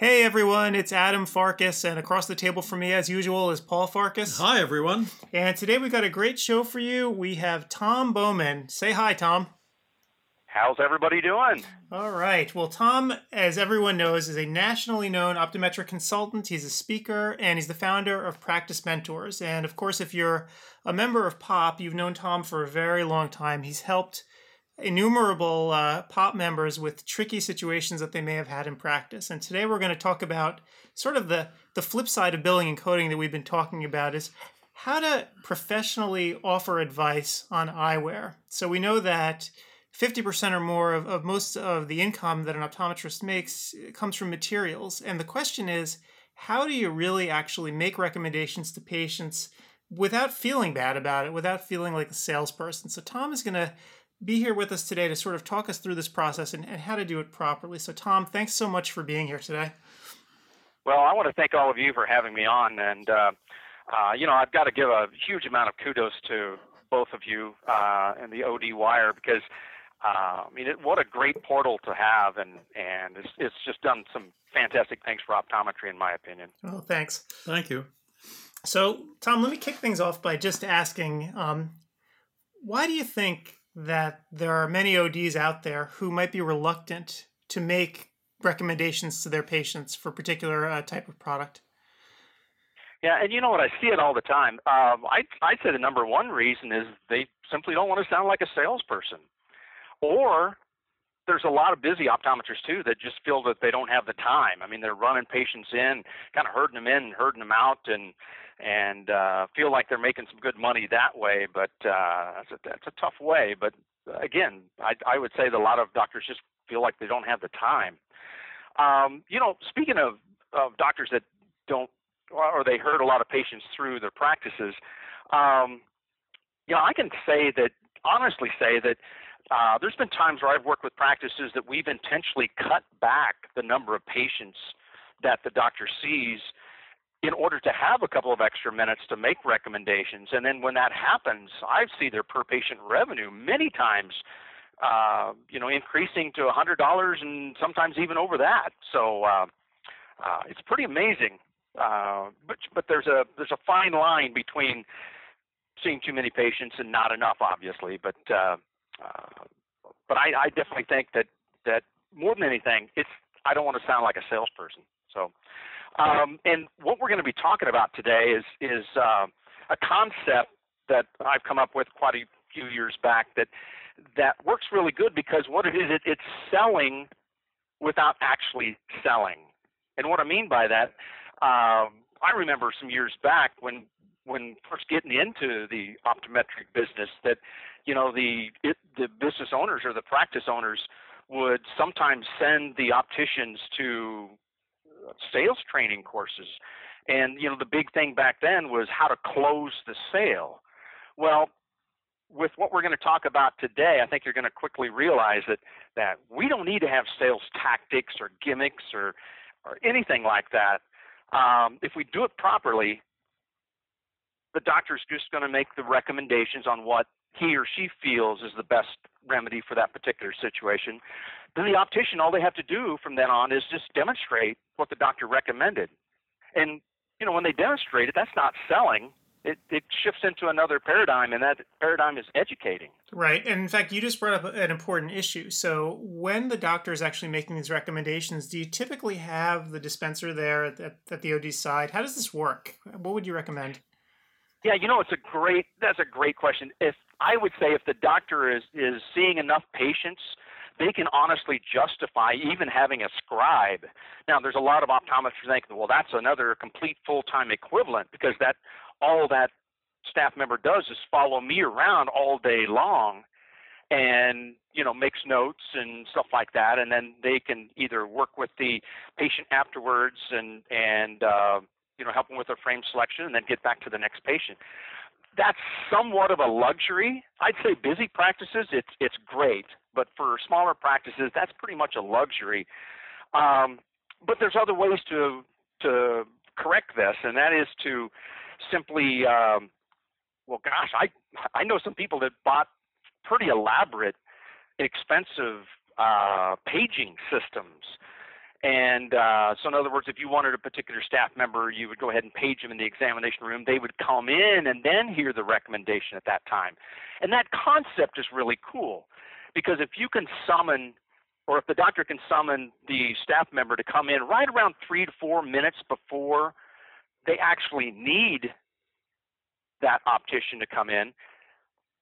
Hey everyone, it's Adam Farkas, and across the table from me, as usual, is Paul Farkas. Hi everyone. And today we've got a great show for you. We have Tom Bowman. Say hi, Tom. How's everybody doing? All right. Well, Tom, as everyone knows, is a nationally known optometric consultant. He's a speaker and he's the founder of Practice Mentors. And of course, if you're a member of POP, you've known Tom for a very long time. He's helped innumerable uh, pop members with tricky situations that they may have had in practice. And today we're going to talk about sort of the, the flip side of billing and coding that we've been talking about is how to professionally offer advice on eyewear. So we know that 50% or more of, of most of the income that an optometrist makes comes from materials. And the question is, how do you really actually make recommendations to patients without feeling bad about it, without feeling like a salesperson? So Tom is going to be here with us today to sort of talk us through this process and, and how to do it properly. So, Tom, thanks so much for being here today. Well, I want to thank all of you for having me on. And, uh, uh, you know, I've got to give a huge amount of kudos to both of you uh, and the ODwire because, uh, I mean, it, what a great portal to have. And, and it's, it's just done some fantastic things for optometry, in my opinion. Oh, thanks. Thank you. So, Tom, let me kick things off by just asking um, why do you think that there are many ODs out there who might be reluctant to make recommendations to their patients for particular uh, type of product. Yeah, and you know what? I see it all the time. Um, I I'd say the number one reason is they simply don't want to sound like a salesperson, or there's a lot of busy optometrists too that just feel that they don't have the time. I mean, they're running patients in, kind of herding them in, and herding them out, and and uh, feel like they're making some good money that way. But uh, that's, a, that's a tough way. But again, I, I would say that a lot of doctors just feel like they don't have the time. Um, you know, speaking of, of doctors that don't, or they hurt a lot of patients through their practices, um, you know, I can say that, honestly say that uh, there's been times where I've worked with practices that we've intentionally cut back the number of patients that the doctor sees in order to have a couple of extra minutes to make recommendations. And then when that happens, I see their per patient revenue many times, uh, you know, increasing to $100 and sometimes even over that. So uh, uh, it's pretty amazing. Uh, but but there's a there's a fine line between seeing too many patients and not enough, obviously. But uh, but I, I definitely think that that more than anything, it's I don't want to sound like a salesperson. So um, and what we're going to be talking about today is is uh, a concept that I've come up with quite a few years back that that works really good because what it is, it, it's selling without actually selling. And what I mean by that, um, I remember some years back when when first getting into the optometric business that you know the it, the business owners or the practice owners would sometimes send the opticians to sales training courses. And you know, the big thing back then was how to close the sale. Well, with what we're going to talk about today, I think you're going to quickly realize that that we don't need to have sales tactics or gimmicks or or anything like that. Um, if we do it properly, the doctor's just going to make the recommendations on what he or she feels is the best remedy for that particular situation. Then the optician, all they have to do from then on is just demonstrate what the doctor recommended. And you know, when they demonstrate it, that's not selling. It, it shifts into another paradigm, and that paradigm is educating. Right. And in fact, you just brought up an important issue. So, when the doctor is actually making these recommendations, do you typically have the dispenser there at, at the OD side? How does this work? What would you recommend? Yeah, you know, it's a great. That's a great question. If I would say if the doctor is is seeing enough patients, they can honestly justify even having a scribe. Now, there's a lot of optometrists thinking, well, that's another complete full-time equivalent because that all that staff member does is follow me around all day long and you know makes notes and stuff like that and then they can either work with the patient afterwards and and uh, you know help them with their frame selection and then get back to the next patient that's somewhat of a luxury. I'd say busy practices, it's it's great, but for smaller practices, that's pretty much a luxury. Um, but there's other ways to to correct this, and that is to simply, um, well, gosh, I I know some people that bought pretty elaborate, expensive uh, paging systems, And uh, so, in other words, if you wanted a particular staff member, you would go ahead and page them in the examination room. They would come in and then hear the recommendation at that time. And that concept is really cool because if you can summon, or if the doctor can summon the staff member to come in right around three to four minutes before they actually need that optician to come in,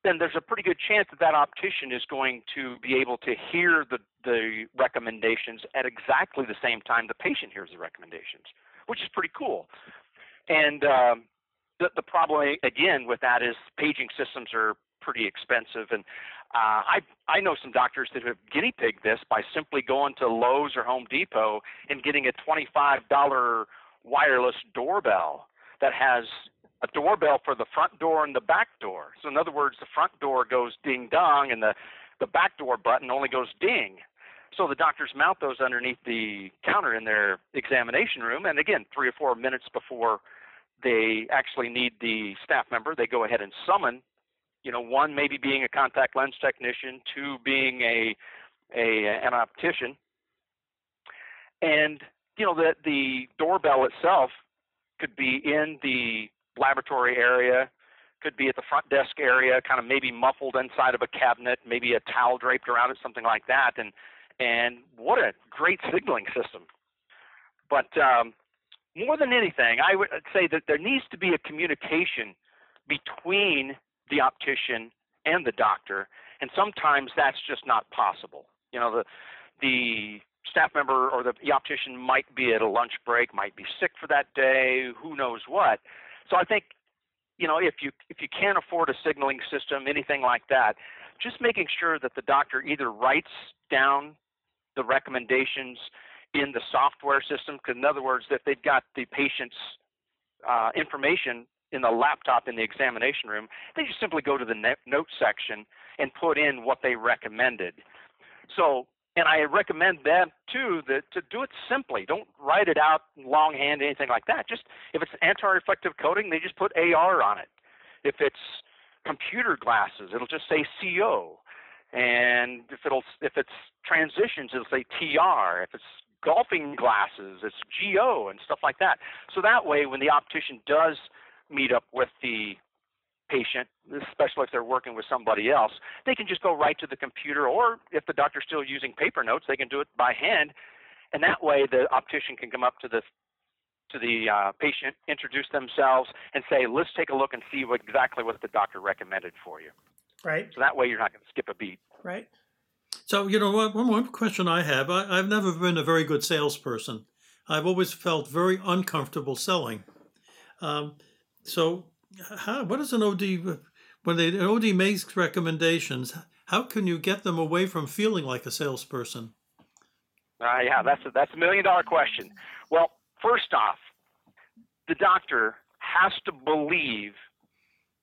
then there's a pretty good chance that that optician is going to be able to hear the, the recommendations at exactly the same time the patient hears the recommendations, which is pretty cool. And um, the, the problem, again, with that is paging systems are pretty expensive. And uh, I, I know some doctors that have guinea pigged this by simply going to Lowe's or Home Depot and getting a $25 wireless doorbell that has a doorbell for the front door and the back door. So in other words, the front door goes ding dong and the the back door button only goes ding. So the doctors mount those underneath the counter in their examination room and again, 3 or 4 minutes before they actually need the staff member, they go ahead and summon, you know, one maybe being a contact lens technician, two being a a an optician. And you know, the the doorbell itself could be in the laboratory area, could be at the front desk area, kind of maybe muffled inside of a cabinet, maybe a towel draped around it, something like that. And and what a great signaling system. But um, more than anything, I would say that there needs to be a communication between the optician and the doctor, and sometimes that's just not possible. You know, the the staff member or the, the optician might be at a lunch break, might be sick for that day, who knows what. So I think, you know, if you if you can't afford a signaling system, anything like that, just making sure that the doctor either writes down the recommendations in the software system. Because in other words, if they've got the patient's uh, information in the laptop in the examination room, they just simply go to the note section and put in what they recommended. So and I recommend them too that to do it simply. Don't write it out longhand, anything like that. Just if it's anti-reflective coating, they just put AR on it. If it's computer glasses, it'll just say CO. And if it'll if it's transitions, it'll say TR. If it's golfing glasses, it's GO and stuff like that. So that way, when the optician does meet up with the patient, especially if they're working with somebody else, they can just go right to the computer, or if the doctor's still using paper notes, they can do it by hand, and that way the optician can come up to the to the uh, patient, introduce themselves, and say, "Let's take a look and see what, exactly what the doctor recommended for you." Right. So that way you're not going to skip a beat. Right. So you know, one, one question I have: I, I've never been a very good salesperson. I've always felt very uncomfortable selling. Um, so how, what is an OD when they, an OD makes recommendations? How can you get them away from feeling like a salesperson? Uh, yeah, that's a, that's a million dollar question. Well, first off, the doctor has to believe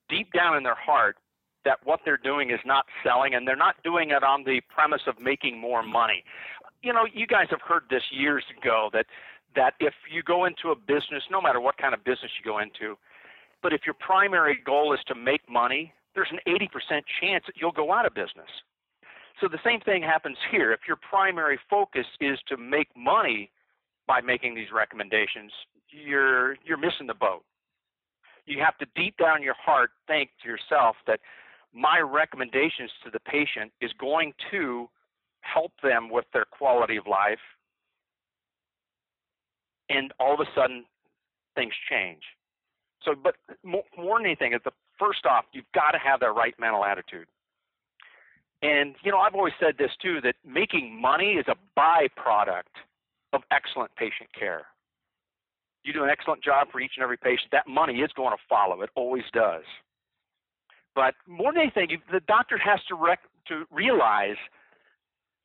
deep down in their heart that what they're doing is not selling and they're not doing it on the premise of making more money. You know, you guys have heard this years ago that that if you go into a business, no matter what kind of business you go into, but if your primary goal is to make money, there's an 80% chance that you'll go out of business. So the same thing happens here. If your primary focus is to make money by making these recommendations, you're you're missing the boat. You have to deep down your heart think to yourself that my recommendations to the patient is going to help them with their quality of life and all of a sudden things change so, but more, more than anything, the first off, you've got to have that right mental attitude. And you know, I've always said this too that making money is a byproduct of excellent patient care. You do an excellent job for each and every patient. That money is going to follow. It always does. But more than anything, the doctor has to rec- to realize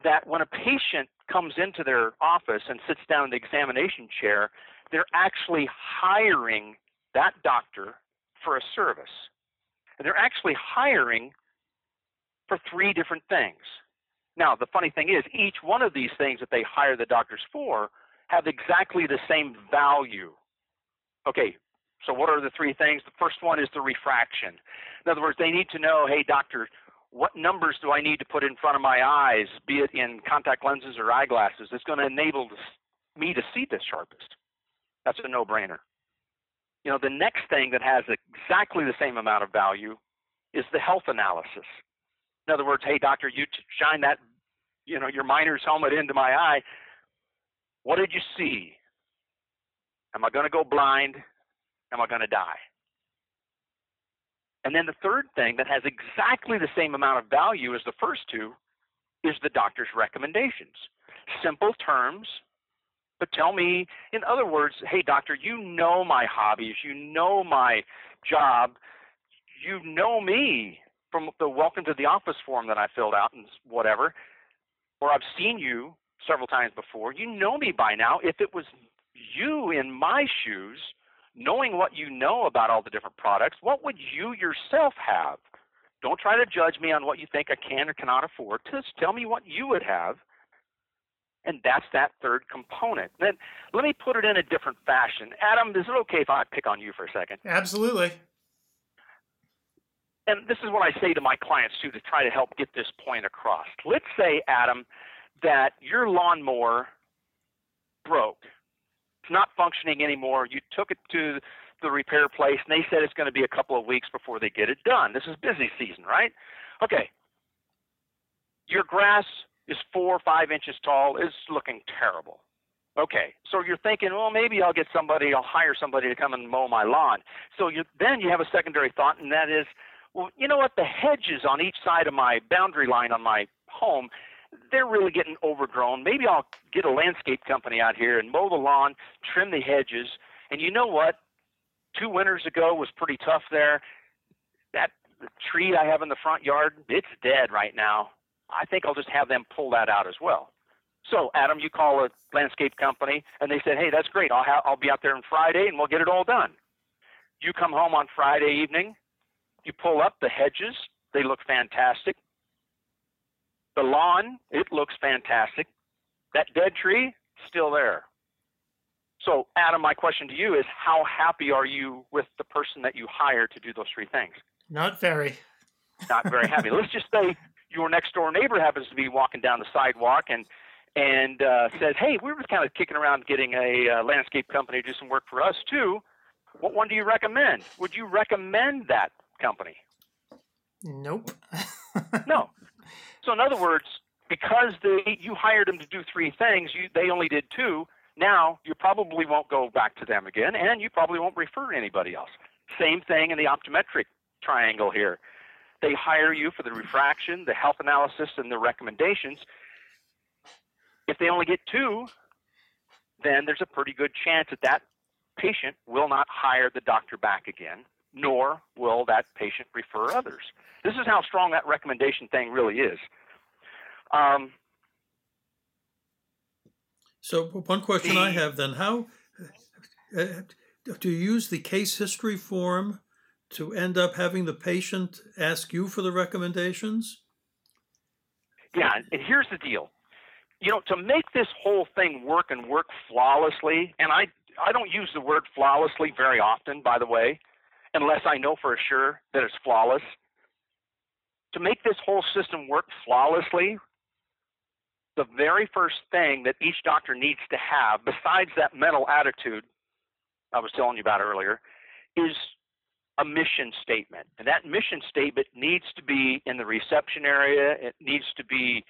that when a patient comes into their office and sits down in the examination chair, they're actually hiring that doctor for a service. And they're actually hiring for three different things. Now, the funny thing is, each one of these things that they hire the doctors for have exactly the same value. Okay, so what are the three things? The first one is the refraction. In other words, they need to know, hey, doctor, what numbers do I need to put in front of my eyes, be it in contact lenses or eyeglasses, that's going to enable me to see the sharpest. That's a no brainer. You know, the next thing that has exactly the same amount of value is the health analysis. In other words, hey, doctor, you shine that, you know, your miner's helmet into my eye. What did you see? Am I going to go blind? Am I going to die? And then the third thing that has exactly the same amount of value as the first two is the doctor's recommendations. Simple terms, but tell me, in other words, hey, doctor, you know my hobbies, you know my job, you know me from the welcome to the office form that I filled out and whatever, or I've seen you several times before. You know me by now. If it was you in my shoes, knowing what you know about all the different products, what would you yourself have? Don't try to judge me on what you think I can or cannot afford. Just tell me what you would have. And that's that third component. Then let me put it in a different fashion. Adam, is it okay if I pick on you for a second? Absolutely. And this is what I say to my clients too to try to help get this point across. Let's say, Adam, that your lawnmower broke It's not functioning anymore. You took it to the repair place and they said it's going to be a couple of weeks before they get it done. This is busy season, right? Okay. Your grass is four or five inches tall, is looking terrible. Okay, so you're thinking, well, maybe I'll get somebody, I'll hire somebody to come and mow my lawn. So you, then you have a secondary thought, and that is, well, you know what? The hedges on each side of my boundary line on my home, they're really getting overgrown. Maybe I'll get a landscape company out here and mow the lawn, trim the hedges. And you know what? Two winters ago was pretty tough there. That tree I have in the front yard, it's dead right now. I think I'll just have them pull that out as well. So, Adam, you call a landscape company, and they said, "Hey, that's great. I'll ha- I'll be out there on Friday, and we'll get it all done." You come home on Friday evening, you pull up the hedges; they look fantastic. The lawn, it looks fantastic. That dead tree, still there. So, Adam, my question to you is how happy are you with the person that you hire to do those three things? Not very. Not very happy. Let's just say your next door neighbor happens to be walking down the sidewalk and and uh, says, "Hey, we were kind of kicking around getting a uh, landscape company to do some work for us too. What one do you recommend? Would you recommend that company?" Nope. no. So in other words, because they you hired them to do three things, you they only did two. Now you probably won't go back to them again, and you probably won't refer anybody else. Same thing in the optometric triangle here. They hire you for the refraction, the health analysis, and the recommendations. If they only get two, then there's a pretty good chance that that patient will not hire the doctor back again, nor will that patient refer others. This is how strong that recommendation thing really is. Um, so one question the, I have then: How uh, do you use the case history form to end up having the patient ask you for the recommendations? Yeah, and here's the deal. You know, to make this whole thing work and work flawlessly, and I I don't use the word flawlessly very often, by the way, unless I know for sure that it's flawless to make this whole system work flawlessly, the very first thing that each doctor needs to have, besides that mental attitude I was telling you about earlier, is a mission statement. And that mission statement needs to be in the reception area. It needs to be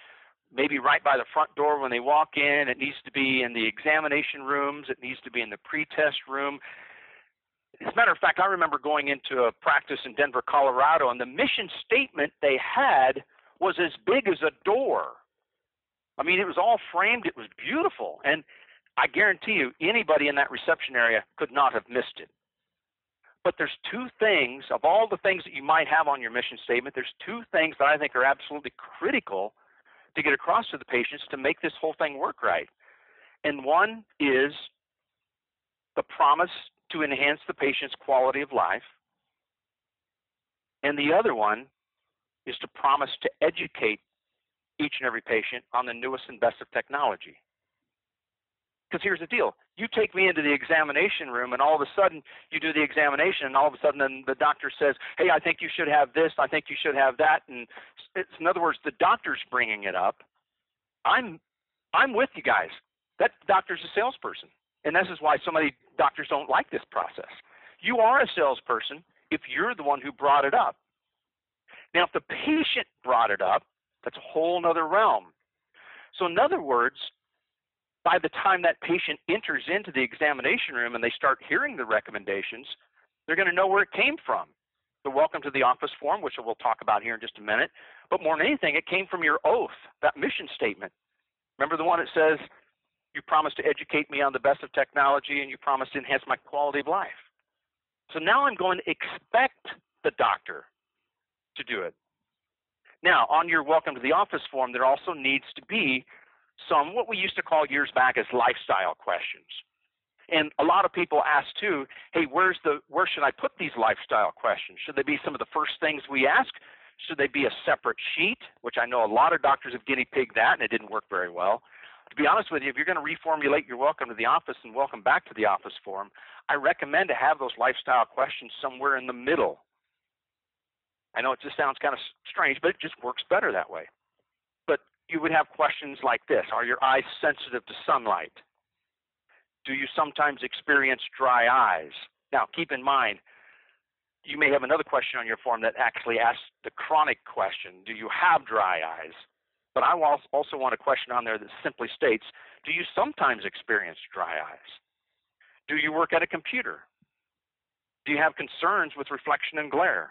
maybe right by the front door when they walk in. It needs to be in the examination rooms. It needs to be in the pre-test room. As a matter of fact, I remember going into a practice in Denver, Colorado, and the mission statement they had was as big as a door. I mean, it was all framed, it was beautiful. And I guarantee you, anybody in that reception area could not have missed it. But there's two things, of all the things that you might have on your mission statement, there's two things that I think are absolutely critical to get across to the patients to make this whole thing work right. And one is the promise to enhance the patient's quality of life. And the other one is to promise to educate each and every patient on the newest and best of technology. Because here's the deal you take me into the examination room, and all of a sudden you do the examination, and all of a sudden then the doctor says, Hey, I think you should have this, I think you should have that. And it's, in other words, the doctor's bringing it up. I'm, I'm with you guys. That doctor's a salesperson. And this is why so many doctors don't like this process. You are a salesperson if you're the one who brought it up. Now, if the patient brought it up, that's a whole other realm. So, in other words, by the time that patient enters into the examination room and they start hearing the recommendations, they're going to know where it came from. The welcome to the office form, which we'll talk about here in just a minute. But more than anything, it came from your oath, that mission statement. Remember the one that says, You promised to educate me on the best of technology and you promised to enhance my quality of life. So now I'm going to expect the doctor to do it. Now, on your welcome to the office form, there also needs to be some what we used to call years back as lifestyle questions. And a lot of people ask too, hey, where's the where should I put these lifestyle questions? Should they be some of the first things we ask? Should they be a separate sheet? Which I know a lot of doctors have guinea pigged that and it didn't work very well. To be honest with you, if you're going to reformulate your welcome to the office and welcome back to the office form, I recommend to have those lifestyle questions somewhere in the middle. I know it just sounds kind of strange, but it just works better that way. You would have questions like this Are your eyes sensitive to sunlight? Do you sometimes experience dry eyes? Now, keep in mind, you may have another question on your form that actually asks the chronic question Do you have dry eyes? But I also want a question on there that simply states Do you sometimes experience dry eyes? Do you work at a computer? Do you have concerns with reflection and glare?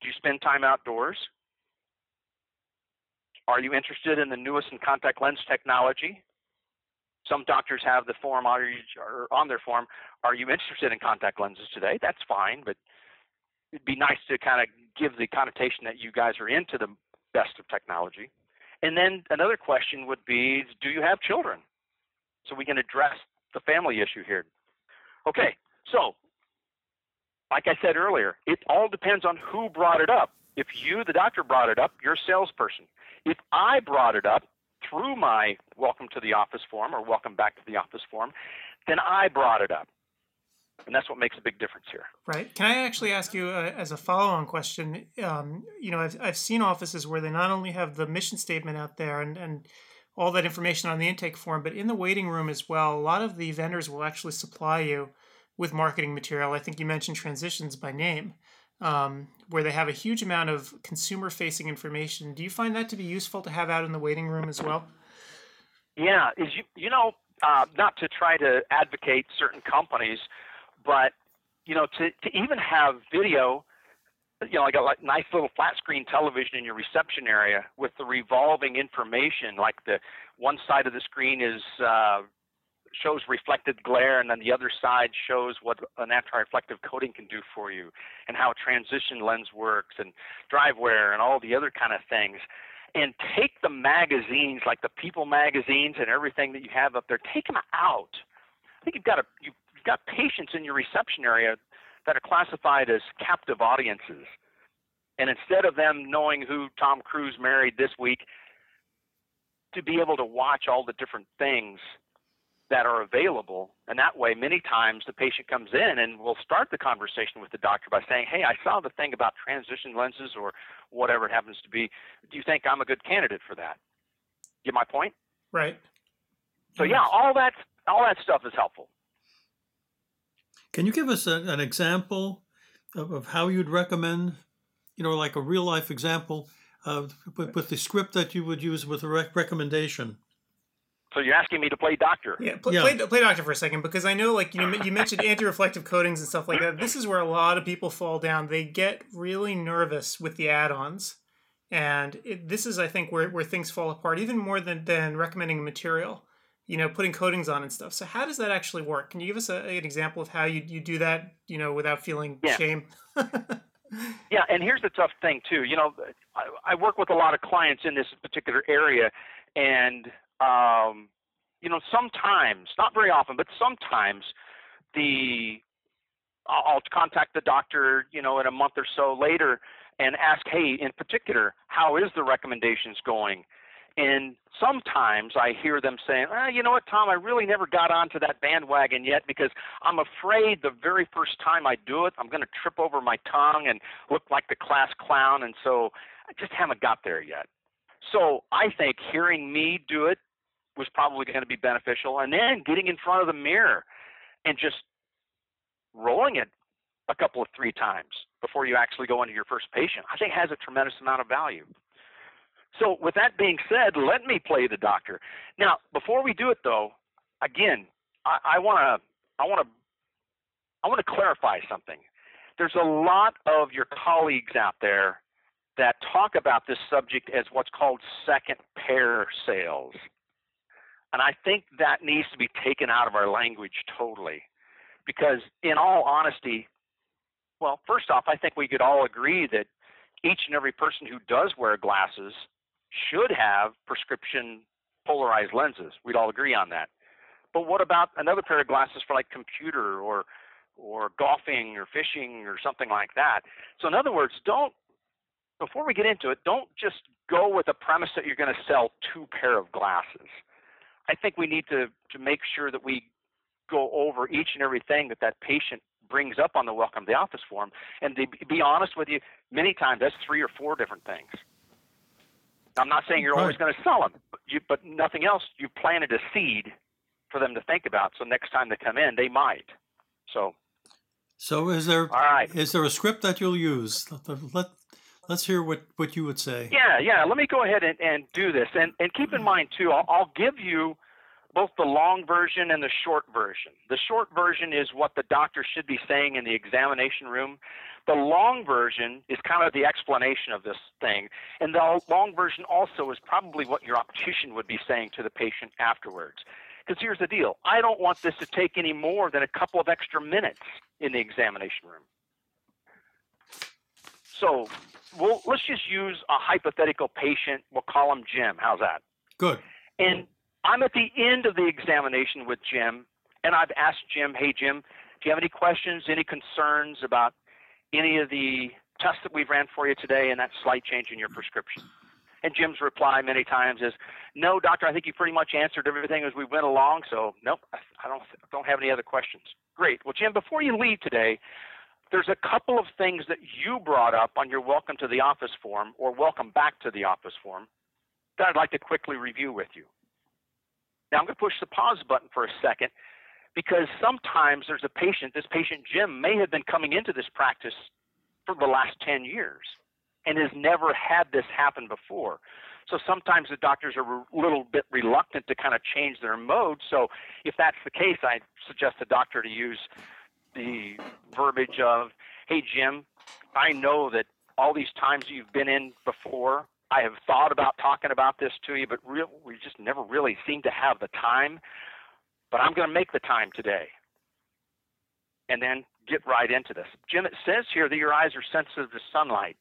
Do you spend time outdoors? Are you interested in the newest in contact lens technology? Some doctors have the form on their form. Are you interested in contact lenses today? That's fine, but it'd be nice to kind of give the connotation that you guys are into the best of technology. And then another question would be, do you have children? So we can address the family issue here. Okay, so like I said earlier, it all depends on who brought it up. If you, the doctor, brought it up, you're a salesperson. If I brought it up, through my welcome to the office form or welcome back to the office form, then I brought it up. And that's what makes a big difference here. Right. Can I actually ask you uh, as a follow on question? Um, you know, I've, I've seen offices where they not only have the mission statement out there and, and all that information on the intake form, but in the waiting room as well, a lot of the vendors will actually supply you with marketing material. I think you mentioned transitions by name um, where they have a huge amount of consumer facing information. Do you find that to be useful to have out in the waiting room as well? Yeah, is you you know uh, not to try to advocate certain companies, but you know to to even have video, you know like a like nice little flat screen television in your reception area with the revolving information, like the one side of the screen is uh, shows reflected glare, and then the other side shows what an anti-reflective coating can do for you, and how a transition lens works, and Drivewear, and all the other kind of things. And take the magazines, like the People magazines and everything that you have up there, take them out. I think you've got a you've got patients in your reception area that are classified as captive audiences. And instead of them knowing who Tom Cruise married this week, to be able to watch all the different things that are available. And that way, many times the patient comes in and we'll start the conversation with the doctor by saying, Hey, I saw the thing about transition lenses or whatever it happens to be. Do you think I'm a good candidate for that? Get my point? Right. So, yeah, all that, all that stuff is helpful. Can you give us a, an example of, of, how you'd recommend, you know, like a real life example uh, with, with, the script that you would use with a rec- recommendation? So you're asking me to play doctor? Yeah, play, yeah. play, play doctor for a second because I know, like you know, you mentioned anti-reflective coatings and stuff like that. This is where a lot of people fall down. They get really nervous with the add-ons, and it, this is, I think, where where things fall apart even more than than recommending material. You know, putting coatings on and stuff. So how does that actually work? Can you give us a, an example of how you you do that? You know, without feeling yeah. shame. yeah, and here's the tough thing too. You know, I, I work with a lot of clients in this particular area, and um, you know, sometimes, not very often, but sometimes the I'll contact the doctor, you know, in a month or so later and ask, hey, in particular, how is the recommendations going? And sometimes I hear them saying, ah, you know what, Tom, I really never got onto that bandwagon yet because I'm afraid the very first time I do it, I'm going to trip over my tongue and look like the class clown. And so I just haven't got there yet. So I think hearing me do it was probably going to be beneficial. And then getting in front of the mirror and just rolling it a couple of three times before you actually go into your first patient, I think has a tremendous amount of value. So, with that being said, let me play the doctor. Now, before we do it, though, again, I want to, I want to, I want to clarify something. There's a lot of your colleagues out there that talk about this subject as what's called second pair sales. And I think that needs to be taken out of our language totally. Because, in all honesty, well, first off, I think we could all agree that each and every person who does wear glasses should have prescription polarized lenses. We'd all agree on that. But what about another pair of glasses for like computer or or golfing or fishing or something like that? So in other words, don't before we get into it, don't just go with the premise that you're going to sell two pair of glasses. I think we need to to make sure that we go over each and everything that that patient brings up on the welcome to the office form. And to be honest with you, many times that's three or four different things. I'm not saying you're right. always going to sell them, but, you, but nothing else. You planted a seed for them to think about. So next time they come in, they might. So. So is there all right. is there a script that you'll use? Let let's hear what, what you would say. Yeah, yeah. Let me go ahead and, and do this. And and keep in mind too, I'll, I'll give you both the long version and the short version. The short version is what the doctor should be saying in the examination room. The long version is kind of the explanation of this thing. And the long version also is probably what your optician would be saying to the patient afterwards. Because here's the deal I don't want this to take any more than a couple of extra minutes in the examination room. So we'll, let's just use a hypothetical patient. We'll call him Jim. How's that? Good. And I'm at the end of the examination with Jim, and I've asked Jim, hey, Jim, do you have any questions, any concerns about any of the tests that we've ran for you today and that slight change in your prescription? And Jim's reply many times is, no, doctor, I think you pretty much answered everything as we went along, so nope, I don't, don't have any other questions. Great. Well, Jim, before you leave today, there's a couple of things that you brought up on your welcome to the office form or welcome back to the office form that I'd like to quickly review with you. Now I'm going to push the pause button for a second because sometimes there's a patient, this patient Jim may have been coming into this practice for the last 10 years and has never had this happen before. So sometimes the doctors are a little bit reluctant to kind of change their mode. So if that's the case, I suggest the doctor to use the verbiage of, hey, Jim, I know that all these times you've been in before, I have thought about talking about this to you, but real, we just never really seem to have the time. But I'm going to make the time today. And then get right into this. Jim, it says here that your eyes are sensitive to sunlight.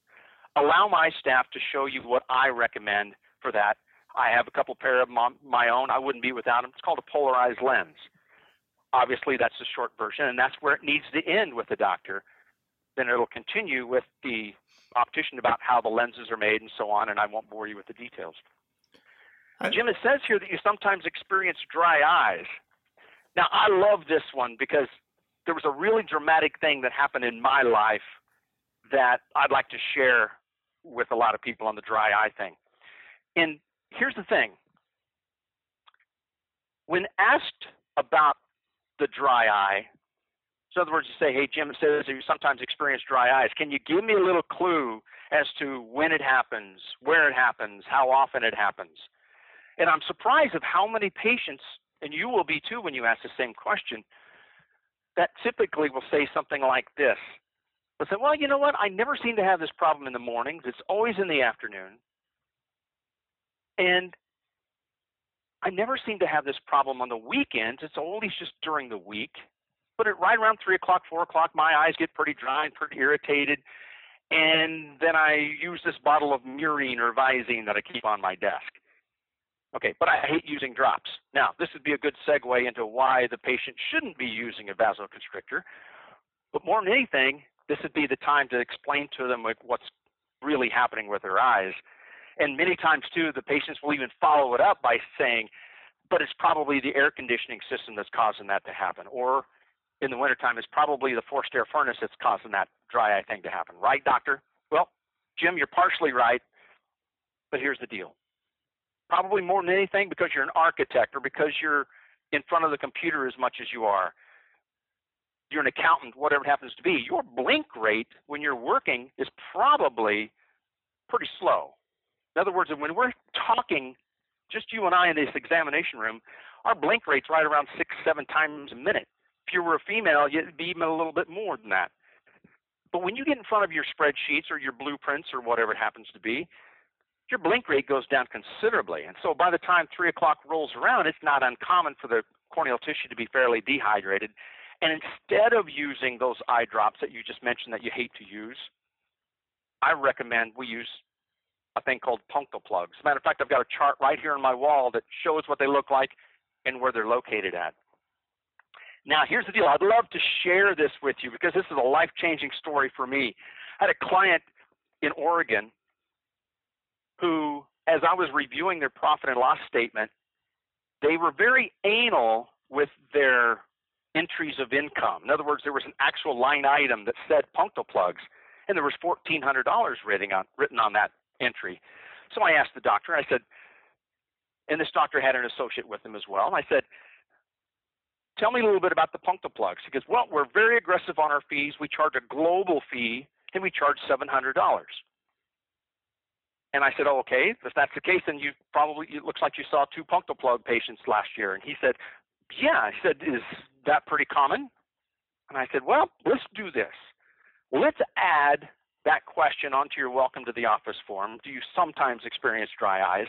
Allow my staff to show you what I recommend for that. I have a couple pair of my own. I wouldn't be without them. It's called a polarized lens. Obviously, that's the short version, and that's where it needs to end with the doctor. Then it'll continue with the optician about how the lenses are made and so on, and I won't bore you with the details. I, Jim, it says here that you sometimes experience dry eyes. Now, I love this one because there was a really dramatic thing that happened in my life that I'd like to share with a lot of people on the dry eye thing. And here's the thing when asked about the dry eye, so in other words, you say, hey, Jim, says you sometimes experience dry eyes. Can you give me a little clue as to when it happens, where it happens, how often it happens? And I'm surprised of how many patients, and you will be too when you ask the same question, that typically will say something like this. They'll say, well, you know what? I never seem to have this problem in the mornings. It's always in the afternoon. And I never seem to have this problem on the weekends. It's always just during the week but at right around three o'clock, four o'clock, my eyes get pretty dry and pretty irritated. And then I use this bottle of Murine or Visine that I keep on my desk. Okay, but I hate using drops. Now, this would be a good segue into why the patient shouldn't be using a vasoconstrictor. But more than anything, this would be the time to explain to them like what's really happening with their eyes. And many times, too, the patients will even follow it up by saying, but it's probably the air conditioning system that's causing that to happen. Or in the wintertime it's probably the forced air furnace that's causing that dry eye thing to happen. Right, doctor? Well, Jim, you're partially right, but here's the deal. probably more than anything because you're an architect or because you're in front of the computer as much as you are. You're an accountant, whatever it happens to be. Your blink rate when you're working is probably pretty slow. In other words, when we're talking, just you and I in this examination room, our blink rate's right around six, seven times a minute. If you were a female, it'd be even a little bit more than that. But when you get in front of your spreadsheets or your blueprints or whatever it happens to be, your blink rate goes down considerably. And so by the time three o'clock rolls around, it's not uncommon for the corneal tissue to be fairly dehydrated. And instead of using those eye drops that you just mentioned that you hate to use, I recommend we use a thing called punctal plugs. A matter of fact, I've got a chart right here on my wall that shows what they look like and where they're located at. Now, here's the deal. I'd love to share this with you because this is a life-changing story for me. I had a client in Oregon who, as I was reviewing their profit and loss statement, they were very anal with their entries of income. In other words, there was an actual line item that said punctal plugs, and there was $1,400 written on, written on that entry. So I asked the doctor, I said, and this doctor had an associate with him as well, I said, tell me a little bit about the punctal plugs. He goes, well, we're very aggressive on our fees. We charge a global fee, and we charge $700. And I said, oh, okay, if that's the case, then you probably, it looks like you saw two punctal plug patients last year. And he said, yeah. I said, is that pretty common? And I said, well, let's do this. Let's add that question onto your welcome to the office form. Do you sometimes experience dry eyes?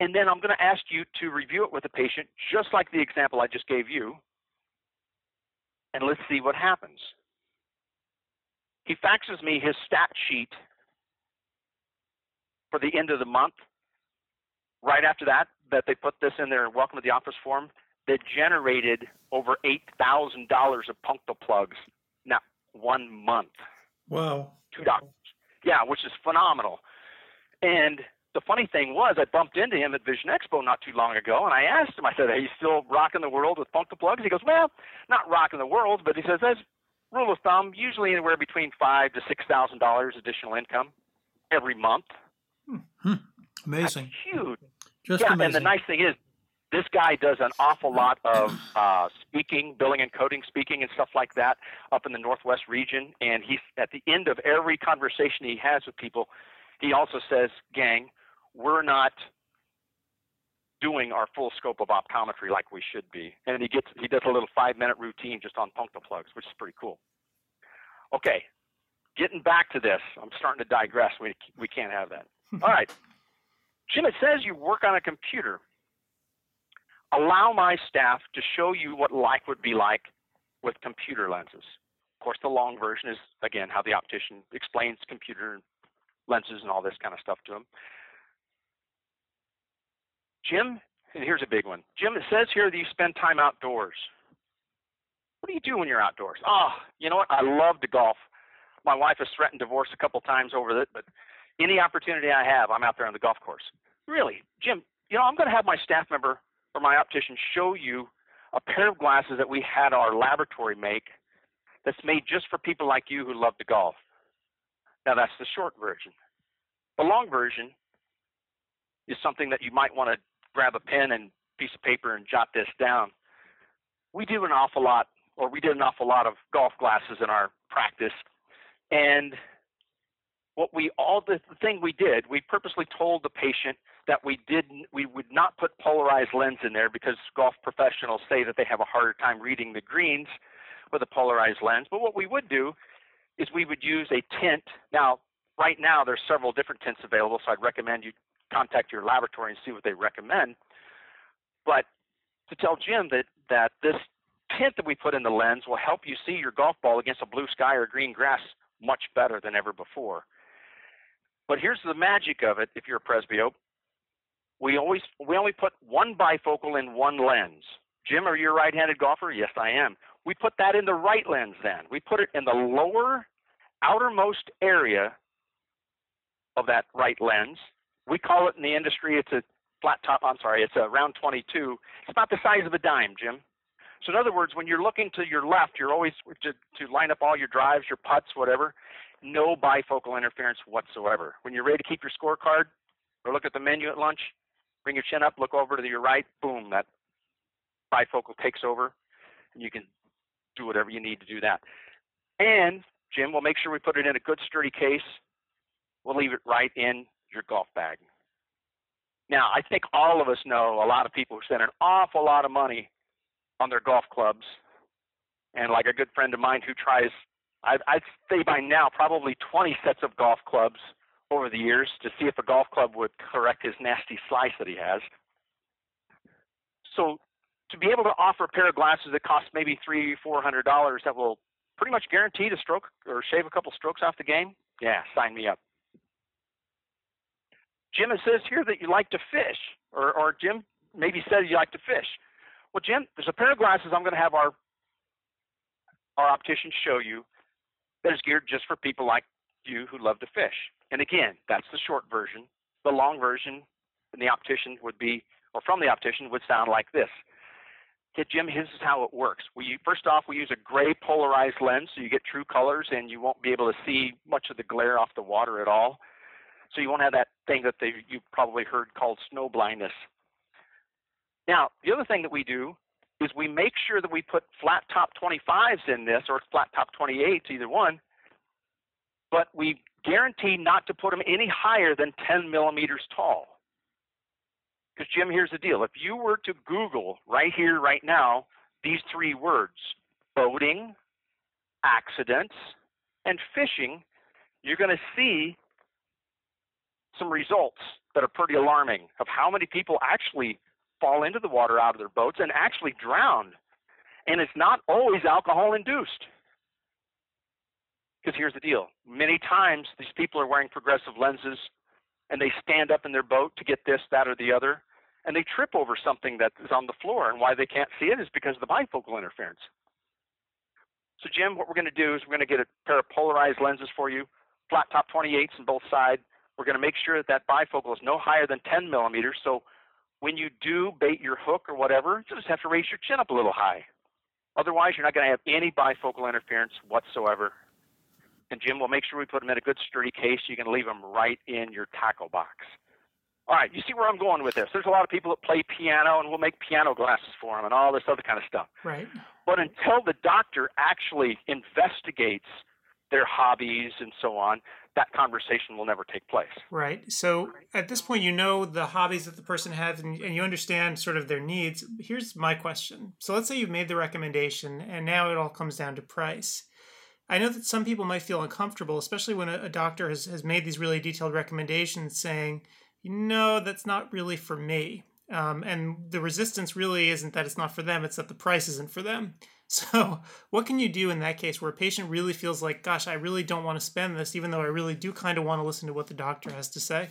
And then I'm going to ask you to review it with the patient, just like the example I just gave you. And let's see what happens. He faxes me his stat sheet for the end of the month. Right after that, that they put this in their welcome to the office form, that generated over $8,000 of punctal plugs, now one month. Wow. Two doctors. Yeah, which is phenomenal. And the funny thing was, I bumped into him at Vision Expo not too long ago, and I asked him, I said, Are you still rocking the world with punctal plugs? He goes, Well, not rocking the world, but he says, As rule of thumb, usually anywhere between five to six thousand dollars additional income every month. Hmm. Amazing. That's huge. Just yeah, amazing. and the nice thing is, this guy does an awful lot of uh, speaking, billing and coding speaking and stuff like that up in the Northwest region. And he's at the end of every conversation he has with people, he also says, "Gang, we're not doing our full scope of optometry like we should be." And he gets he does a little five minute routine just on punctal plugs, which is pretty cool. Okay, getting back to this, I'm starting to digress. We we can't have that. All right, Jim. It says you work on a computer allow my staff to show you what life would be like with computer lenses. Of course, the long version is, again, how the optician explains computer lenses and all this kind of stuff to them. Jim, and here's a big one. Jim, it says here that you spend time outdoors. What do you do when you're outdoors? Oh, you know what? I love to golf. My wife has threatened divorce a couple times over it, but any opportunity I have, I'm out there on the golf course. Really, Jim, you know, I'm going to have my staff member or my optician show you a pair of glasses that we had our laboratory make that's made just for people like you who love to golf. Now that's the short version. The long version is something that you might want to grab a pen and piece of paper and jot this down. We do an awful lot, or we did an awful lot of golf glasses in our practice. And what we all the, thing we did, we purposely told the patient that we didn't we would not put polarized lens in there because golf professionals say that they have a harder time reading the greens with a polarized lens. But what we would do is we would use a tint. Now, right now there's several different tints available, so I'd recommend you contact your laboratory and see what they recommend. But to tell Jim that that this tint that we put in the lens will help you see your golf ball against a blue sky or green grass much better than ever before. But here's the magic of it if you're a presbyope we always we only put one bifocal in one lens. Jim, are you a right-handed golfer? Yes, I am. We put that in the right lens then. We put it in the lower outermost area of that right lens. We call it in the industry it's a flat top, I'm sorry, it's a round 22. It's about the size of a dime, Jim. So in other words, when you're looking to your left, you're always to, to line up all your drives, your putts, whatever, no bifocal interference whatsoever. When you're ready to keep your scorecard or look at the menu at lunch, bring your chin up, look over to your right, boom, that bifocal takes over, and you can do whatever you need to do that. And Jim, we'll make sure we put it in a good sturdy case. We'll leave it right in your golf bag. Now, I think all of us know a lot of people who spend an awful lot of money on their golf clubs. And like a good friend of mine who tries, I'd, I'd say by now, probably 20 sets of golf clubs over the years to see if a golf club would correct his nasty slice that he has. So to be able to offer a pair of glasses that cost maybe three, four hundred dollars that will pretty much guarantee to stroke or shave a couple strokes off the game, yeah, sign me up. Jim, it says here that you like to fish, or, or Jim maybe says you like to fish. Well, Jim, there's a pair of glasses I'm going to have our our optician show you that is geared just for people like you who love to fish. And again, that's the short version. The long version, and the optician would be, or from the optician, would sound like this. Okay, Jim, this is how it works. We first off, we use a gray polarized lens, so you get true colors, and you won't be able to see much of the glare off the water at all. So you won't have that thing that you've probably heard called snow blindness. Now, the other thing that we do is we make sure that we put flat top 25s in this or flat top 28s, either one, but we guarantee not to put them any higher than 10 millimeters tall. Because, Jim, here's the deal. If you were to Google right here, right now, these three words boating, accidents, and fishing, you're going to see some results that are pretty alarming of how many people actually fall into the water out of their boats and actually drown. And it's not always alcohol induced. Because here's the deal many times these people are wearing progressive lenses and they stand up in their boat to get this, that, or the other, and they trip over something that is on the floor. And why they can't see it is because of the bifocal interference. So, Jim, what we're going to do is we're going to get a pair of polarized lenses for you, flat top 28s on both sides. We're going to make sure that that bifocal is no higher than 10 millimeters. So when you do bait your hook or whatever, you just have to raise your chin up a little high. Otherwise, you're not going to have any bifocal interference whatsoever. And Jim will make sure we put them in a good sturdy case. You can leave them right in your tackle box. All right, you see where I'm going with this. There's a lot of people that play piano, and we'll make piano glasses for them and all this other kind of stuff. Right. But until the doctor actually investigates their hobbies and so on, that conversation will never take place. Right. So at this point, you know the hobbies that the person has and, and, you understand sort of their needs. Here's my question. So let's say you've made the recommendation and now it all comes down to price. I know that some people might feel uncomfortable, especially when a, a doctor has, has made these really detailed recommendations saying, no, that's not really for me. Um, and the resistance really isn't that it's not for them, it's that the price isn't for them. So, what can you do in that case where a patient really feels like, gosh, I really don't want to spend this, even though I really do kind of want to listen to what the doctor has to say?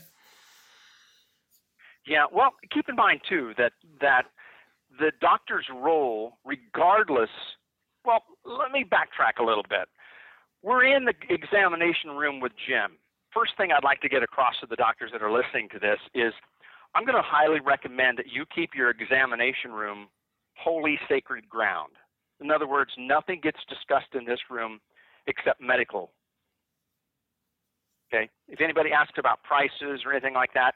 Yeah, well, keep in mind too that that the doctor's role, regardless. Well, let me backtrack a little bit. We're in the examination room with Jim. First thing I'd like to get across to the doctors that are listening to this is I'm going to highly recommend that you keep your examination room holy sacred ground. In other words, nothing gets discussed in this room except medical. Okay? If anybody asks about prices or anything like that,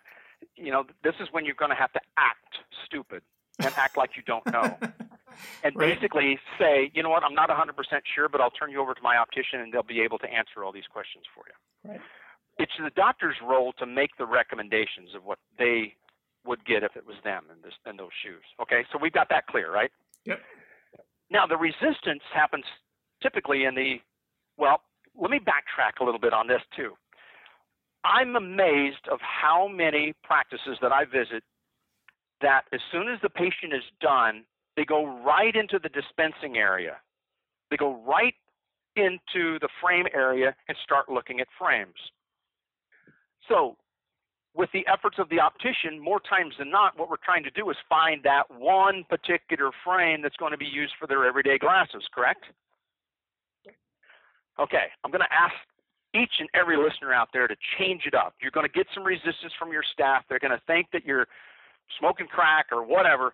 you know, this is when you're going to have to act stupid and act like you don't know. and right. basically say, you know what, I'm not 100% sure, but I'll turn you over to my optician and they'll be able to answer all these questions for you. Right. It's the doctor's role to make the recommendations of what they would get if it was them in, this, in those shoes. Okay, so we've got that clear, right? Yep. Now, the resistance happens typically in the, well, let me backtrack a little bit on this too. I'm amazed of how many practices that I visit that as soon as the patient is done, they go right into the dispensing area. They go right into the frame area and start looking at frames. So with the efforts of the optician, more times than not, what we're trying to do is find that one particular frame that's going to be used for their everyday glasses, correct? Okay, I'm going to ask each and every listener out there to change it up. You're going to get some resistance from your staff. They're going to think that you're smoking crack or whatever,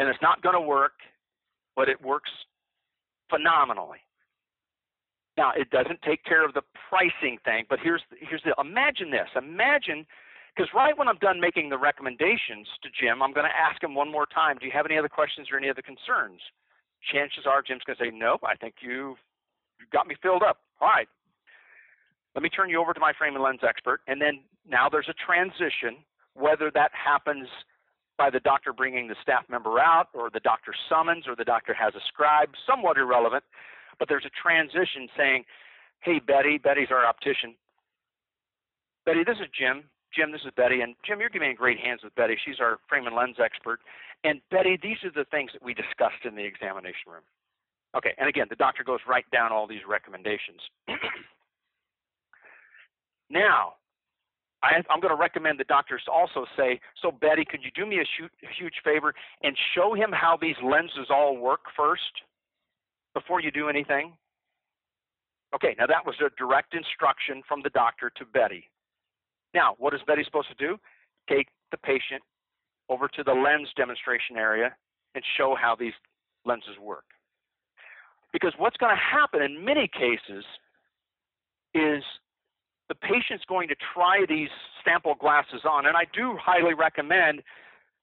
and it's not going to work, but it works phenomenally. Now, it doesn't take care of the pricing thing, but here's here's the imagine this. Imagine Because right when I'm done making the recommendations to Jim, I'm going to ask him one more time, do you have any other questions or any other concerns? Chances are Jim's going to say, nope, I think you you got me filled up. All right. Let me turn you over to my frame and lens expert. And then now there's a transition, whether that happens by the doctor bringing the staff member out or the doctor summons or the doctor has a scribe, somewhat irrelevant. But there's a transition saying, hey, Betty, Betty's our optician. Betty, this is Jim. Jim, this is Betty. And Jim, you're giving great hands with Betty. She's our frame and lens expert. And Betty, these are the things that we discussed in the examination room. Okay, and again, the doctor goes right down all these recommendations. now, I, am going to recommend the doctors also say, so Betty, could you do me a huge favor and show him how these lenses all work first before you do anything? Okay, now that was a direct instruction from the doctor to Betty. Now, what is Betty supposed to do? Take the patient over to the lens demonstration area and show how these lenses work. Because what's going to happen in many cases is the patient's going to try these sample glasses on, and I do highly recommend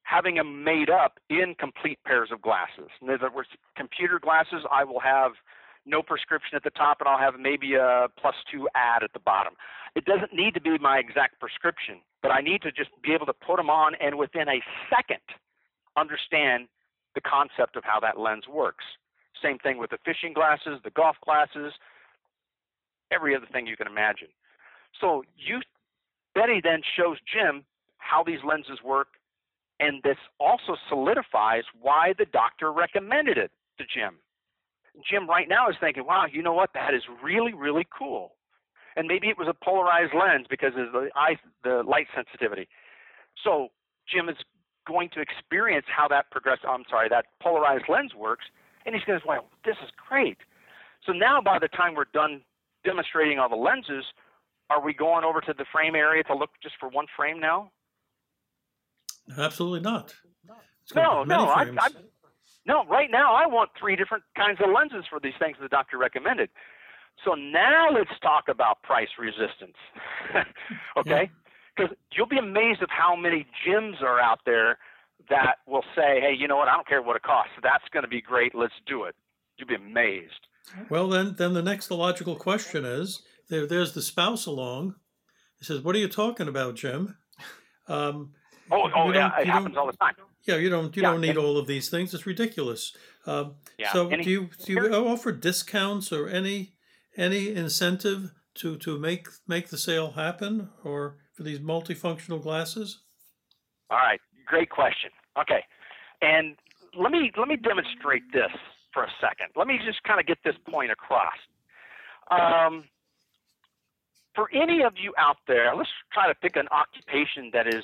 having them made up in complete pairs of glasses. In other words, computer glasses, I will have no prescription at the top, and I'll have maybe a plus two add at the bottom. It doesn't need to be my exact prescription, but I need to just be able to put them on and within a second understand the concept of how that lens works. Same thing with the fishing glasses, the golf glasses, every other thing you can imagine. So you, Betty then shows Jim how these lenses work, and this also solidifies why the doctor recommended it to Jim. Jim right now is thinking, wow, you know what? That is really, really cool. And maybe it was a polarized lens because of the eye, the light sensitivity. So Jim is going to experience how that progress. I'm sorry, that polarized lens works, and he's going to say, "Well, this is great." So now, by the time we're done demonstrating all the lenses, are we going over to the frame area to look just for one frame now? Absolutely not. No, no, I, I, no. Right now, I want three different kinds of lenses for these things the doctor recommended. So now let's talk about price resistance. okay? Because yeah. you'll be amazed of how many Jims are out there that will say, hey, you know what? I don't care what it costs. That's going to be great. Let's do it. You'll be amazed. Well, then, then the next logical question is there, there's the spouse along. He says, "What are you talking about, Jim?" Um, oh, oh yeah, it happens all the time. Yeah, you don't you yeah, don't need all of these things. It's ridiculous. Um, yeah, so do you do you offer discounts or any any incentive to to make make the sale happen or for these multifunctional glasses? All right, great question. Okay, and let me let me demonstrate this for a second. Let me just kind of get this point across. Um, for any of you out there, let's try to pick an occupation that is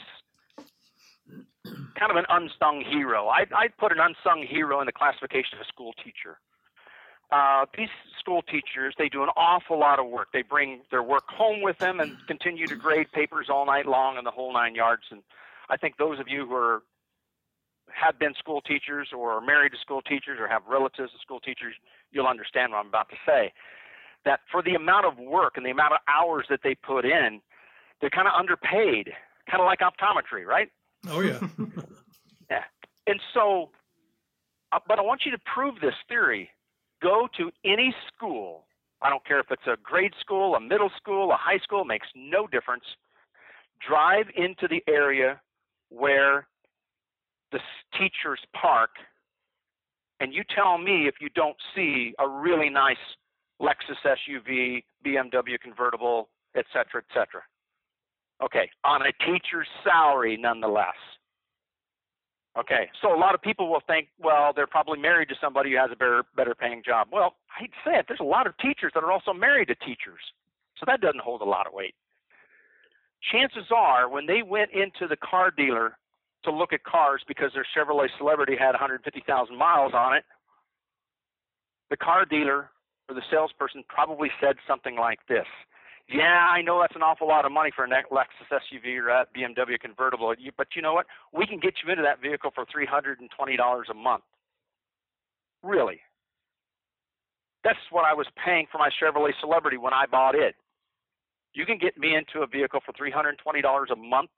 kind of an unsung hero. I'd, I'd put an unsung hero in the classification of a school teacher. Uh, these school teachers, they do an awful lot of work. They bring their work home with them and continue to grade papers all night long and the whole nine yards. And I think those of you who are have been school teachers or are married to school teachers or have relatives of school teachers, you'll understand what I'm about to say that for the amount of work and the amount of hours that they put in, they're kind of underpaid, kind of like optometry, right? Oh yeah. yeah. And so, uh, but I want you to prove this theory. Go to any school. I don't care if it's a grade school, a middle school, a high school, makes no difference. Drive into the area where the teachers park, and you tell me if you don't see a really nice Lexus SUV, BMW convertible, et cetera, et cetera. Okay, on a teacher's salary nonetheless. Okay, so a lot of people will think, well, they're probably married to somebody who has a better, better paying job. Well, I hate to say it, there's a lot of teachers that are also married to teachers. So that doesn't hold a lot of weight. Chances are, when they went into the car dealer to look at cars because their Chevrolet Celebrity had 150,000 miles on it, the car dealer or the salesperson probably said something like this. Yeah, I know that's an awful lot of money for a Lexus SUV or a BMW convertible, but you know what? We can get you into that vehicle for $320 a month. Really? That's what I was paying for my Chevrolet Celebrity when I bought it. You can get me into a vehicle for $320 a month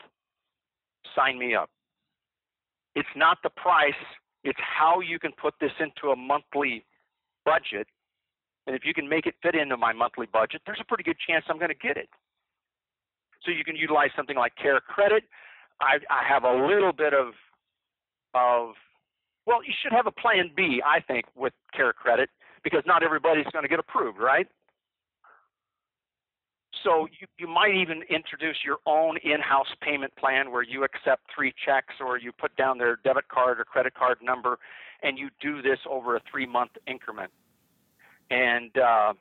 sign me up. It's not the price, it's how you can put this into a monthly budget. And if you can make it fit into my monthly budget, there's a pretty good chance I'm going to get it. So you can utilize something like Care Credit. I, I have a little bit of of well, you should have a plan B, I think, with Care Credit because not everybody's going to get approved, right? So you, you might even introduce your own in-house payment plan where you accept three checks or you put down their debit card or credit card number and you do this over a three-month increment. And uh,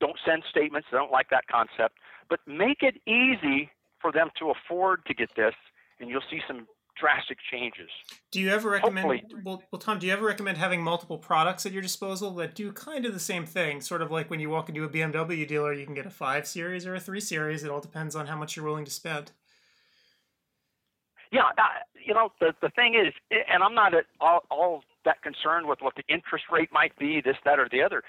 don't send statements. I don't like that concept. But make it easy for them to afford to get this, and you'll see some drastic changes. Do you ever recommend? Hopefully. Well, well, Tom, do you ever recommend having multiple products at your disposal that do kind of the same thing? Sort of like when you walk into a BMW dealer, you can get a five series or a three series. It all depends on how much you're willing to spend. Yeah, uh, you know the the thing is, and I'm not at all, all that concerned with what the interest rate might be, this, that, or the other.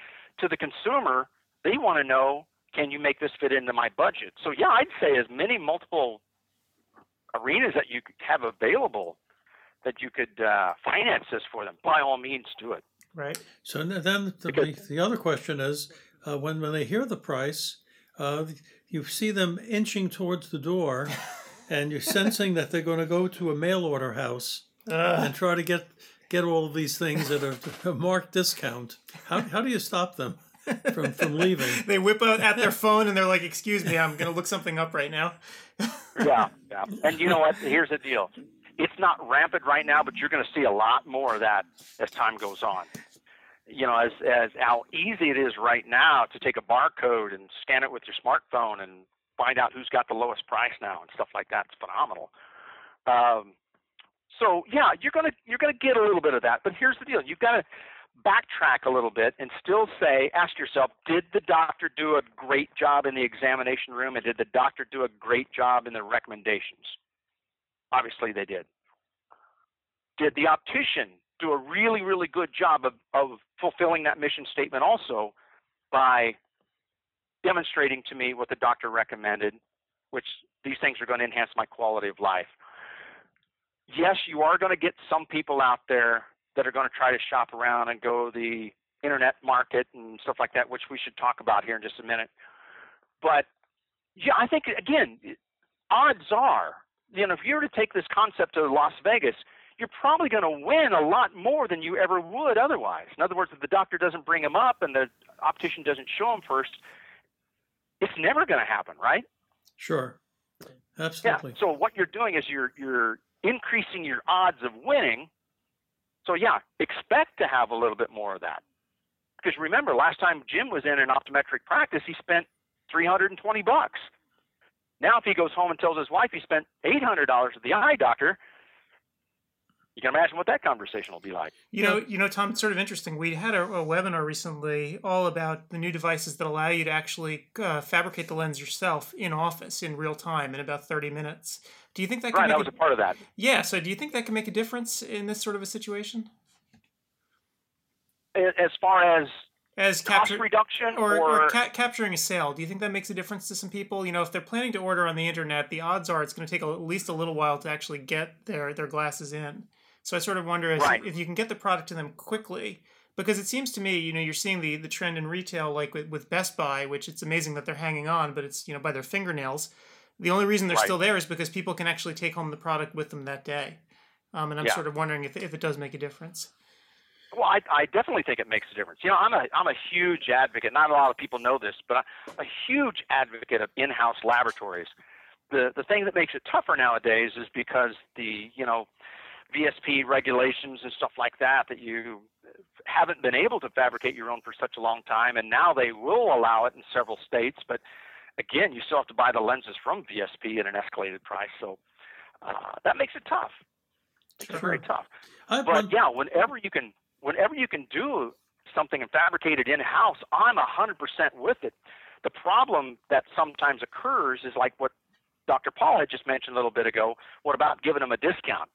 To the consumer, they want to know, can you make this fit into my budget? So yeah, I'd say as many multiple arenas that you have available that you could uh, finance this for them, by all means do it. Right. So then the, the, the other question is uh, when, when they hear the price, uh, you see them inching towards the door and you're sensing that they're going to go to a mail order house and try to get get all of these things at a, a marked discount. How, how do you stop them from, from leaving? They whip out at their phone and they're like, "Excuse me, I'm going to look something up right now." yeah, yeah. And you know what? Here's the deal. It's not rampant right now, but you're going to see a lot more of that as time goes on. You know, as as how easy it is right now to take a barcode and scan it with your smartphone and find out who's got the lowest price now and stuff like that. It's phenomenal. Um, so yeah, you're gonna you're gonna get a little bit of that. But here's the deal: you've got to backtrack a little bit and still say, ask yourself, did the doctor do a great job in the examination room, and did the doctor do a great job in the recommendations? Obviously, they did. Did the optician do a really, really good job of, of fulfilling that mission statement also by demonstrating to me what the doctor recommended, which these things are going to enhance my quality of life? Yes, you are going to get some people out there that are going to try to shop around and go the internet market and stuff like that, which we should talk about here in just a minute. But yeah, I think again, odds are, you know, if you were to take this concept to Las Vegas, you're probably going to win a lot more than you ever would otherwise. In other words, if the doctor doesn't bring him up and the optician doesn't show him first, it's never going to happen, right? Sure, absolutely. Yeah. So what you're doing is you're you're increasing your odds of winning so yeah, expect to have a little bit more of that. Because remember, last time Jim was in an optometric practice, he spent 320 bucks. Now, if he goes home and tells his wife he spent $800 at the eye doctor, you can imagine what that conversation will be like. You know, you know, Tom, it's sort of interesting. We had a, a webinar recently all about the new devices that allow you to actually uh, fabricate the lens yourself in office in real time in about 30 minutes. Do you think that can right? Make I was a part of that. Yeah. So, do you think that can make a difference in this sort of a situation? As far as as cost reduction or, or, or ca- capturing a sale, do you think that makes a difference to some people? You know, if they're planning to order on the internet, the odds are it's going to take a, at least a little while to actually get their their glasses in. So I sort of wonder right. if you can get the product to them quickly, because it seems to me, you know, you're seeing the the trend in retail, like with, with Best Buy, which it's amazing that they're hanging on, but it's you know by their fingernails. The only reason they're Right. still there is because people can actually take home the product with them that day. Um, and I'm Yeah. sort of wondering if, if it does make a difference. Well, I, I definitely think it makes a difference. You know, I'm a I'm a huge advocate. Not a lot of people know this, but I'm a huge advocate of in-house laboratories. The the thing that makes it tougher nowadays is because the you know VSP regulations and stuff like that that you haven't been able to fabricate your own for such a long time, and now they will allow it in several states. But again, you still have to buy the lenses from VSP at an escalated price, so uh, that makes it tough. Makes it very tough I've but won- yeah, whenever you can, whenever you can do something and fabricate it in house, I'm a hundred percent with it. The problem that sometimes occurs is like what Dr. Paul had just mentioned a little bit ago. What about giving them a discount?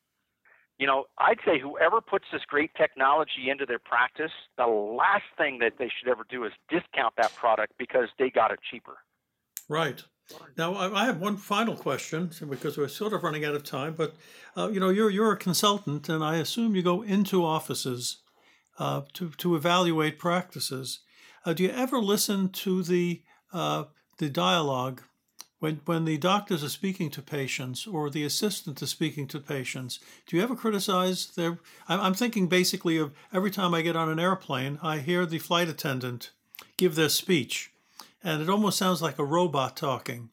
You know, I'd say whoever puts this great technology into their practice, the last thing that they should ever do is discount that product because they got it cheaper. Right. Now, I have one final question because we're sort of running out of time. But uh, you know, you're you're a consultant, and I assume you go into offices uh, to to evaluate practices. Uh, do you ever listen to the uh, the dialogue when when the doctors are speaking to patients or the assistant is speaking to patients? Do you ever criticize their? I'm thinking basically of every time I get on an airplane, I hear the flight attendant give their speech and it almost sounds like a robot talking.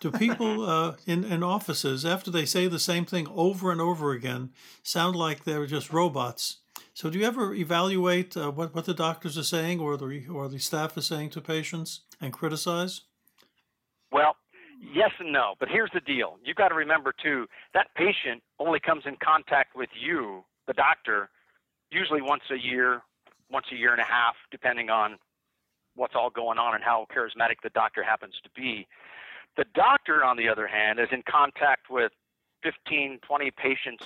Do people uh, in, in offices, after they say the same thing over and over again, sound like they're just robots? So, do you ever evaluate uh, what, what the doctors are saying or the, or the staff is saying to patients and criticize? Well, yes and no. But here's the deal you've got to remember, too, that patient only comes in contact with you, the doctor, usually once a year, once a year and a half, depending on what's all going on and how charismatic the doctor happens to be. The doctor, on the other hand, is in contact with 15, 20 patients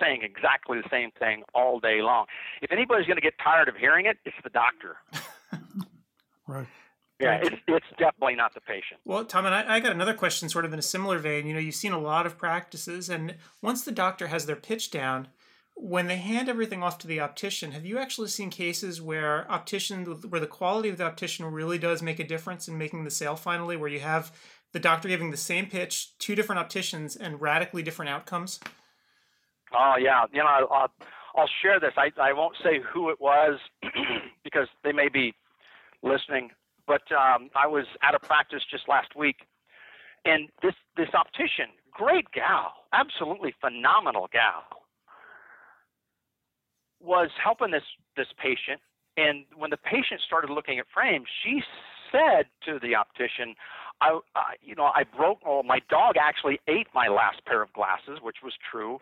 saying exactly the same thing all day long. If anybody's going to get tired of hearing it, it's the doctor. right. Yeah, it's, it's definitely not the patient. Well, Tom, and I, I, got another question sort of in a similar vein. You know, you've seen a lot of practices, and once the doctor has their pitch down, when they hand everything off to the optician, have you actually seen cases where optician, where the quality of the optician really does make a difference in making the sale finally, where you have the doctor giving the same pitch, two different opticians, and radically different outcomes? Oh yeah, you know, I'll, I'll share this. I I won't say who it was because they may be listening, but um, I was at a practice just last week, and this this optician, great gal, absolutely phenomenal gal was helping this this patient, and when the patient started looking at frames, she said to the optician, "I, uh, you know, I broke. My dog actually ate my last pair of glasses, which was true."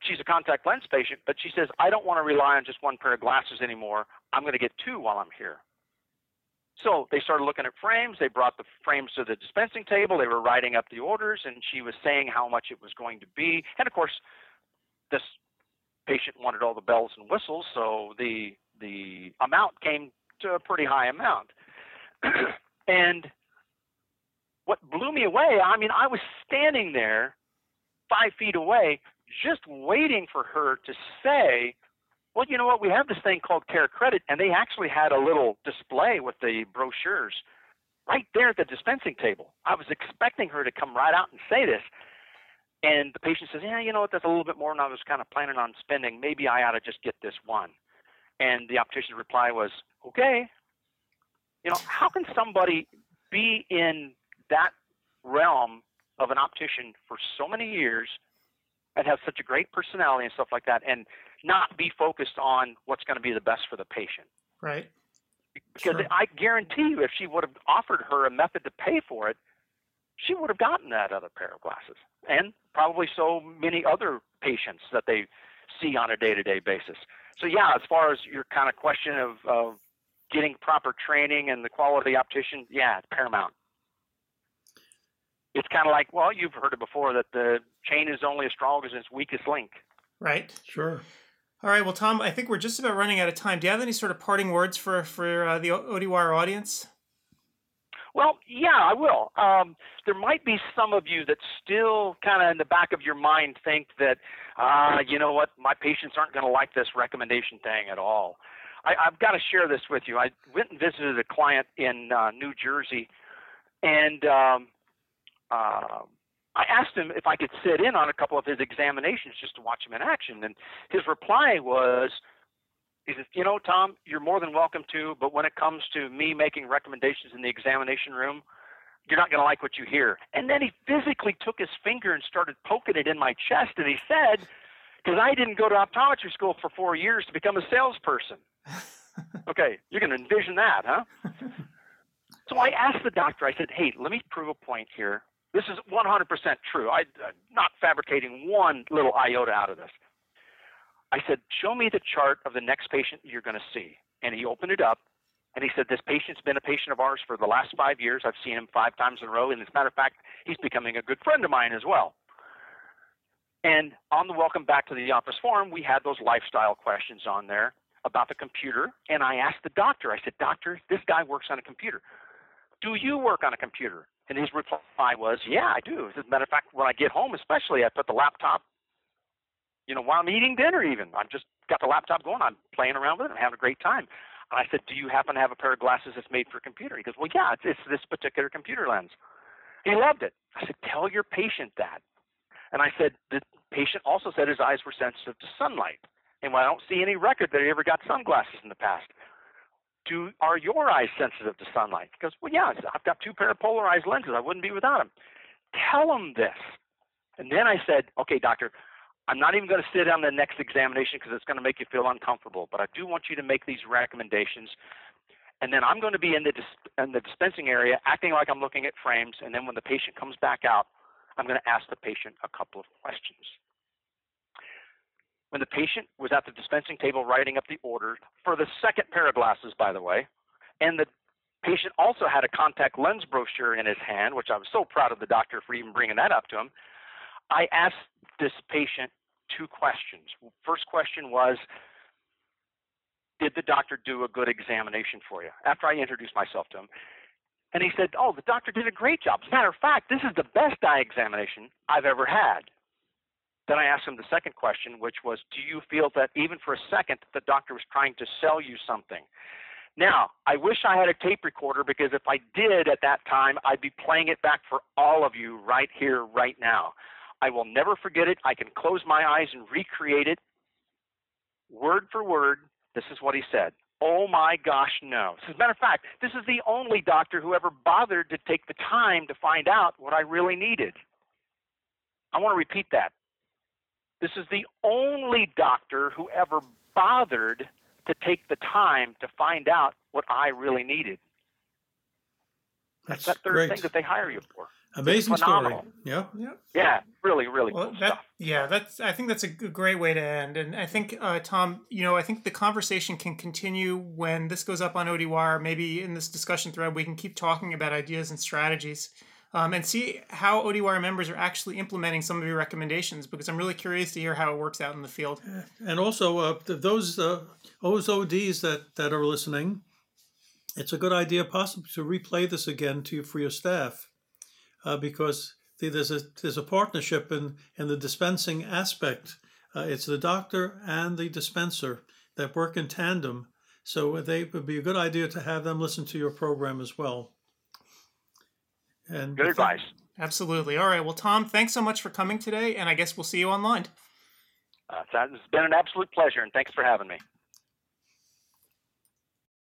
She's a contact lens patient, but she says, "I don't want to rely on just one pair of glasses anymore. I'm going to get two while I'm here." So they started looking at frames. They brought the frames to the dispensing table. They were writing up the orders, and she was saying how much it was going to be. And of course, this patient wanted all the bells and whistles, so the the amount came to a pretty high amount. and what blew me away, I mean, I was standing there five feet away, just waiting for her to say, well, you know what, we have this thing called Care Credit, and they actually had a little display with the brochures right there at the dispensing table. I was expecting her to come right out and say this, and the patient says, yeah, you know what, that's a little bit more than I was kind of planning on spending. Maybe I ought to just get this one. And the optician's reply was, okay. You know, how can somebody be in that realm of an optician for so many years and have such a great personality and stuff like that and not be focused on what's going to be the best for the patient? Right. Because sure. I guarantee you, if she would have offered her a method to pay for it, she would have gotten that other pair of glasses, and probably so many other patients that they see on a day-to-day basis. So yeah, as far as your kind of question of, of getting proper training and the quality optician, yeah, it's paramount. It's kind of like, well, you've heard it before that the chain is only as strong as its weakest link. Right. Sure. All right. Well, Tom, I think we're just about running out of time. Do you have any sort of parting words for for uh, the ODWire audience? Well, yeah, I will. Um, there might be some of you that still kind of in the back of your mind think that, uh, you know what, my patients aren't going to like this recommendation thing at all. I, I've got to share this with you. I went and visited a client in uh, New Jersey, and um, uh, I asked him if I could sit in on a couple of his examinations just to watch him in action. And his reply was, he says, you know, Tom, you're more than welcome to, but when it comes to me making recommendations in the examination room, you're not going to like what you hear. And then he physically took his finger and started poking it in my chest, and he said, because I didn't go to optometry school for four years to become a salesperson. okay, you can envision that, huh? so I asked the doctor, I said, hey, let me prove a point here. This is 100% true. I, I'm not fabricating one little iota out of this. I said, Show me the chart of the next patient you're going to see. And he opened it up and he said, This patient's been a patient of ours for the last five years. I've seen him five times in a row. And as a matter of fact, he's becoming a good friend of mine as well. And on the welcome back to the office form, we had those lifestyle questions on there about the computer. And I asked the doctor, I said, Doctor, this guy works on a computer. Do you work on a computer? And his reply was, "Yeah, I do. As a matter of fact, when I get home, especially, I put the laptop, you know, while I'm eating dinner. Even I'm just got the laptop going. I'm playing around with it. I'm having a great time." And I said, "Do you happen to have a pair of glasses that's made for computer?" He goes, "Well, yeah, it's, it's this particular computer lens." He loved it. I said, "Tell your patient that." And I said, "The patient also said his eyes were sensitive to sunlight, and I don't see any record that he ever got sunglasses in the past." Do are your eyes sensitive to sunlight? He goes, well, yeah, I've got two pair of polarized lenses. I wouldn't be without them. Tell him this. And then I said, okay, doctor, I'm not even going to sit on the next examination because it's going to make you feel uncomfortable, but I do want you to make these recommendations. And then I'm going to be in the dis- in the dispensing area, acting like I'm looking at frames. And then when the patient comes back out, I'm going to ask the patient a couple of questions. When the patient was at the dispensing table writing up the order for the second pair of glasses, by the way, and the patient also had a contact lens brochure in his hand, which I was so proud of the doctor for even bringing that up to him. I asked this patient two questions. First question was, did the doctor do a good examination for you? After I introduced myself to him. And he said, oh, the doctor did a great job. As a matter of fact, this is the best eye examination I've ever had. Then I asked him the second question, which was, Do you feel that even for a second the doctor was trying to sell you something? Now, I wish I had a tape recorder because if I did at that time, I'd be playing it back for all of you right here, right now. I will never forget it. I can close my eyes and recreate it word for word. This is what he said. Oh my gosh, no. As a matter of fact, this is the only doctor who ever bothered to take the time to find out what I really needed. I want to repeat that. This is the only doctor who ever bothered to take the time to find out what I really needed. That's, That's that third great. thing that they hire you for. Amazing story. Yeah. Yeah. Yeah. Really, really well, cool that, stuff. Yeah, that's. I think that's a great way to end. And I think, uh, Tom, you know, I think the conversation can continue when this goes up on ODWire. Maybe in this discussion thread, we can keep talking about ideas and strategies um, and see how ODWire members are actually implementing some of your recommendations because I'm really curious to hear how it works out in the field. And also, uh, those uh, those ODs that, that are listening, it's a good idea possibly to replay this again to for your staff uh, because there's a there's a partnership in, in the dispensing aspect. Uh, it's the doctor and the dispenser that work in tandem. So they would be a good idea to have them listen to your program as well. And good advice. Absolutely. All right. Well, Tom, thanks so much for coming today, and I guess we'll see you online. Uh, it's been an absolute pleasure, and thanks for having me.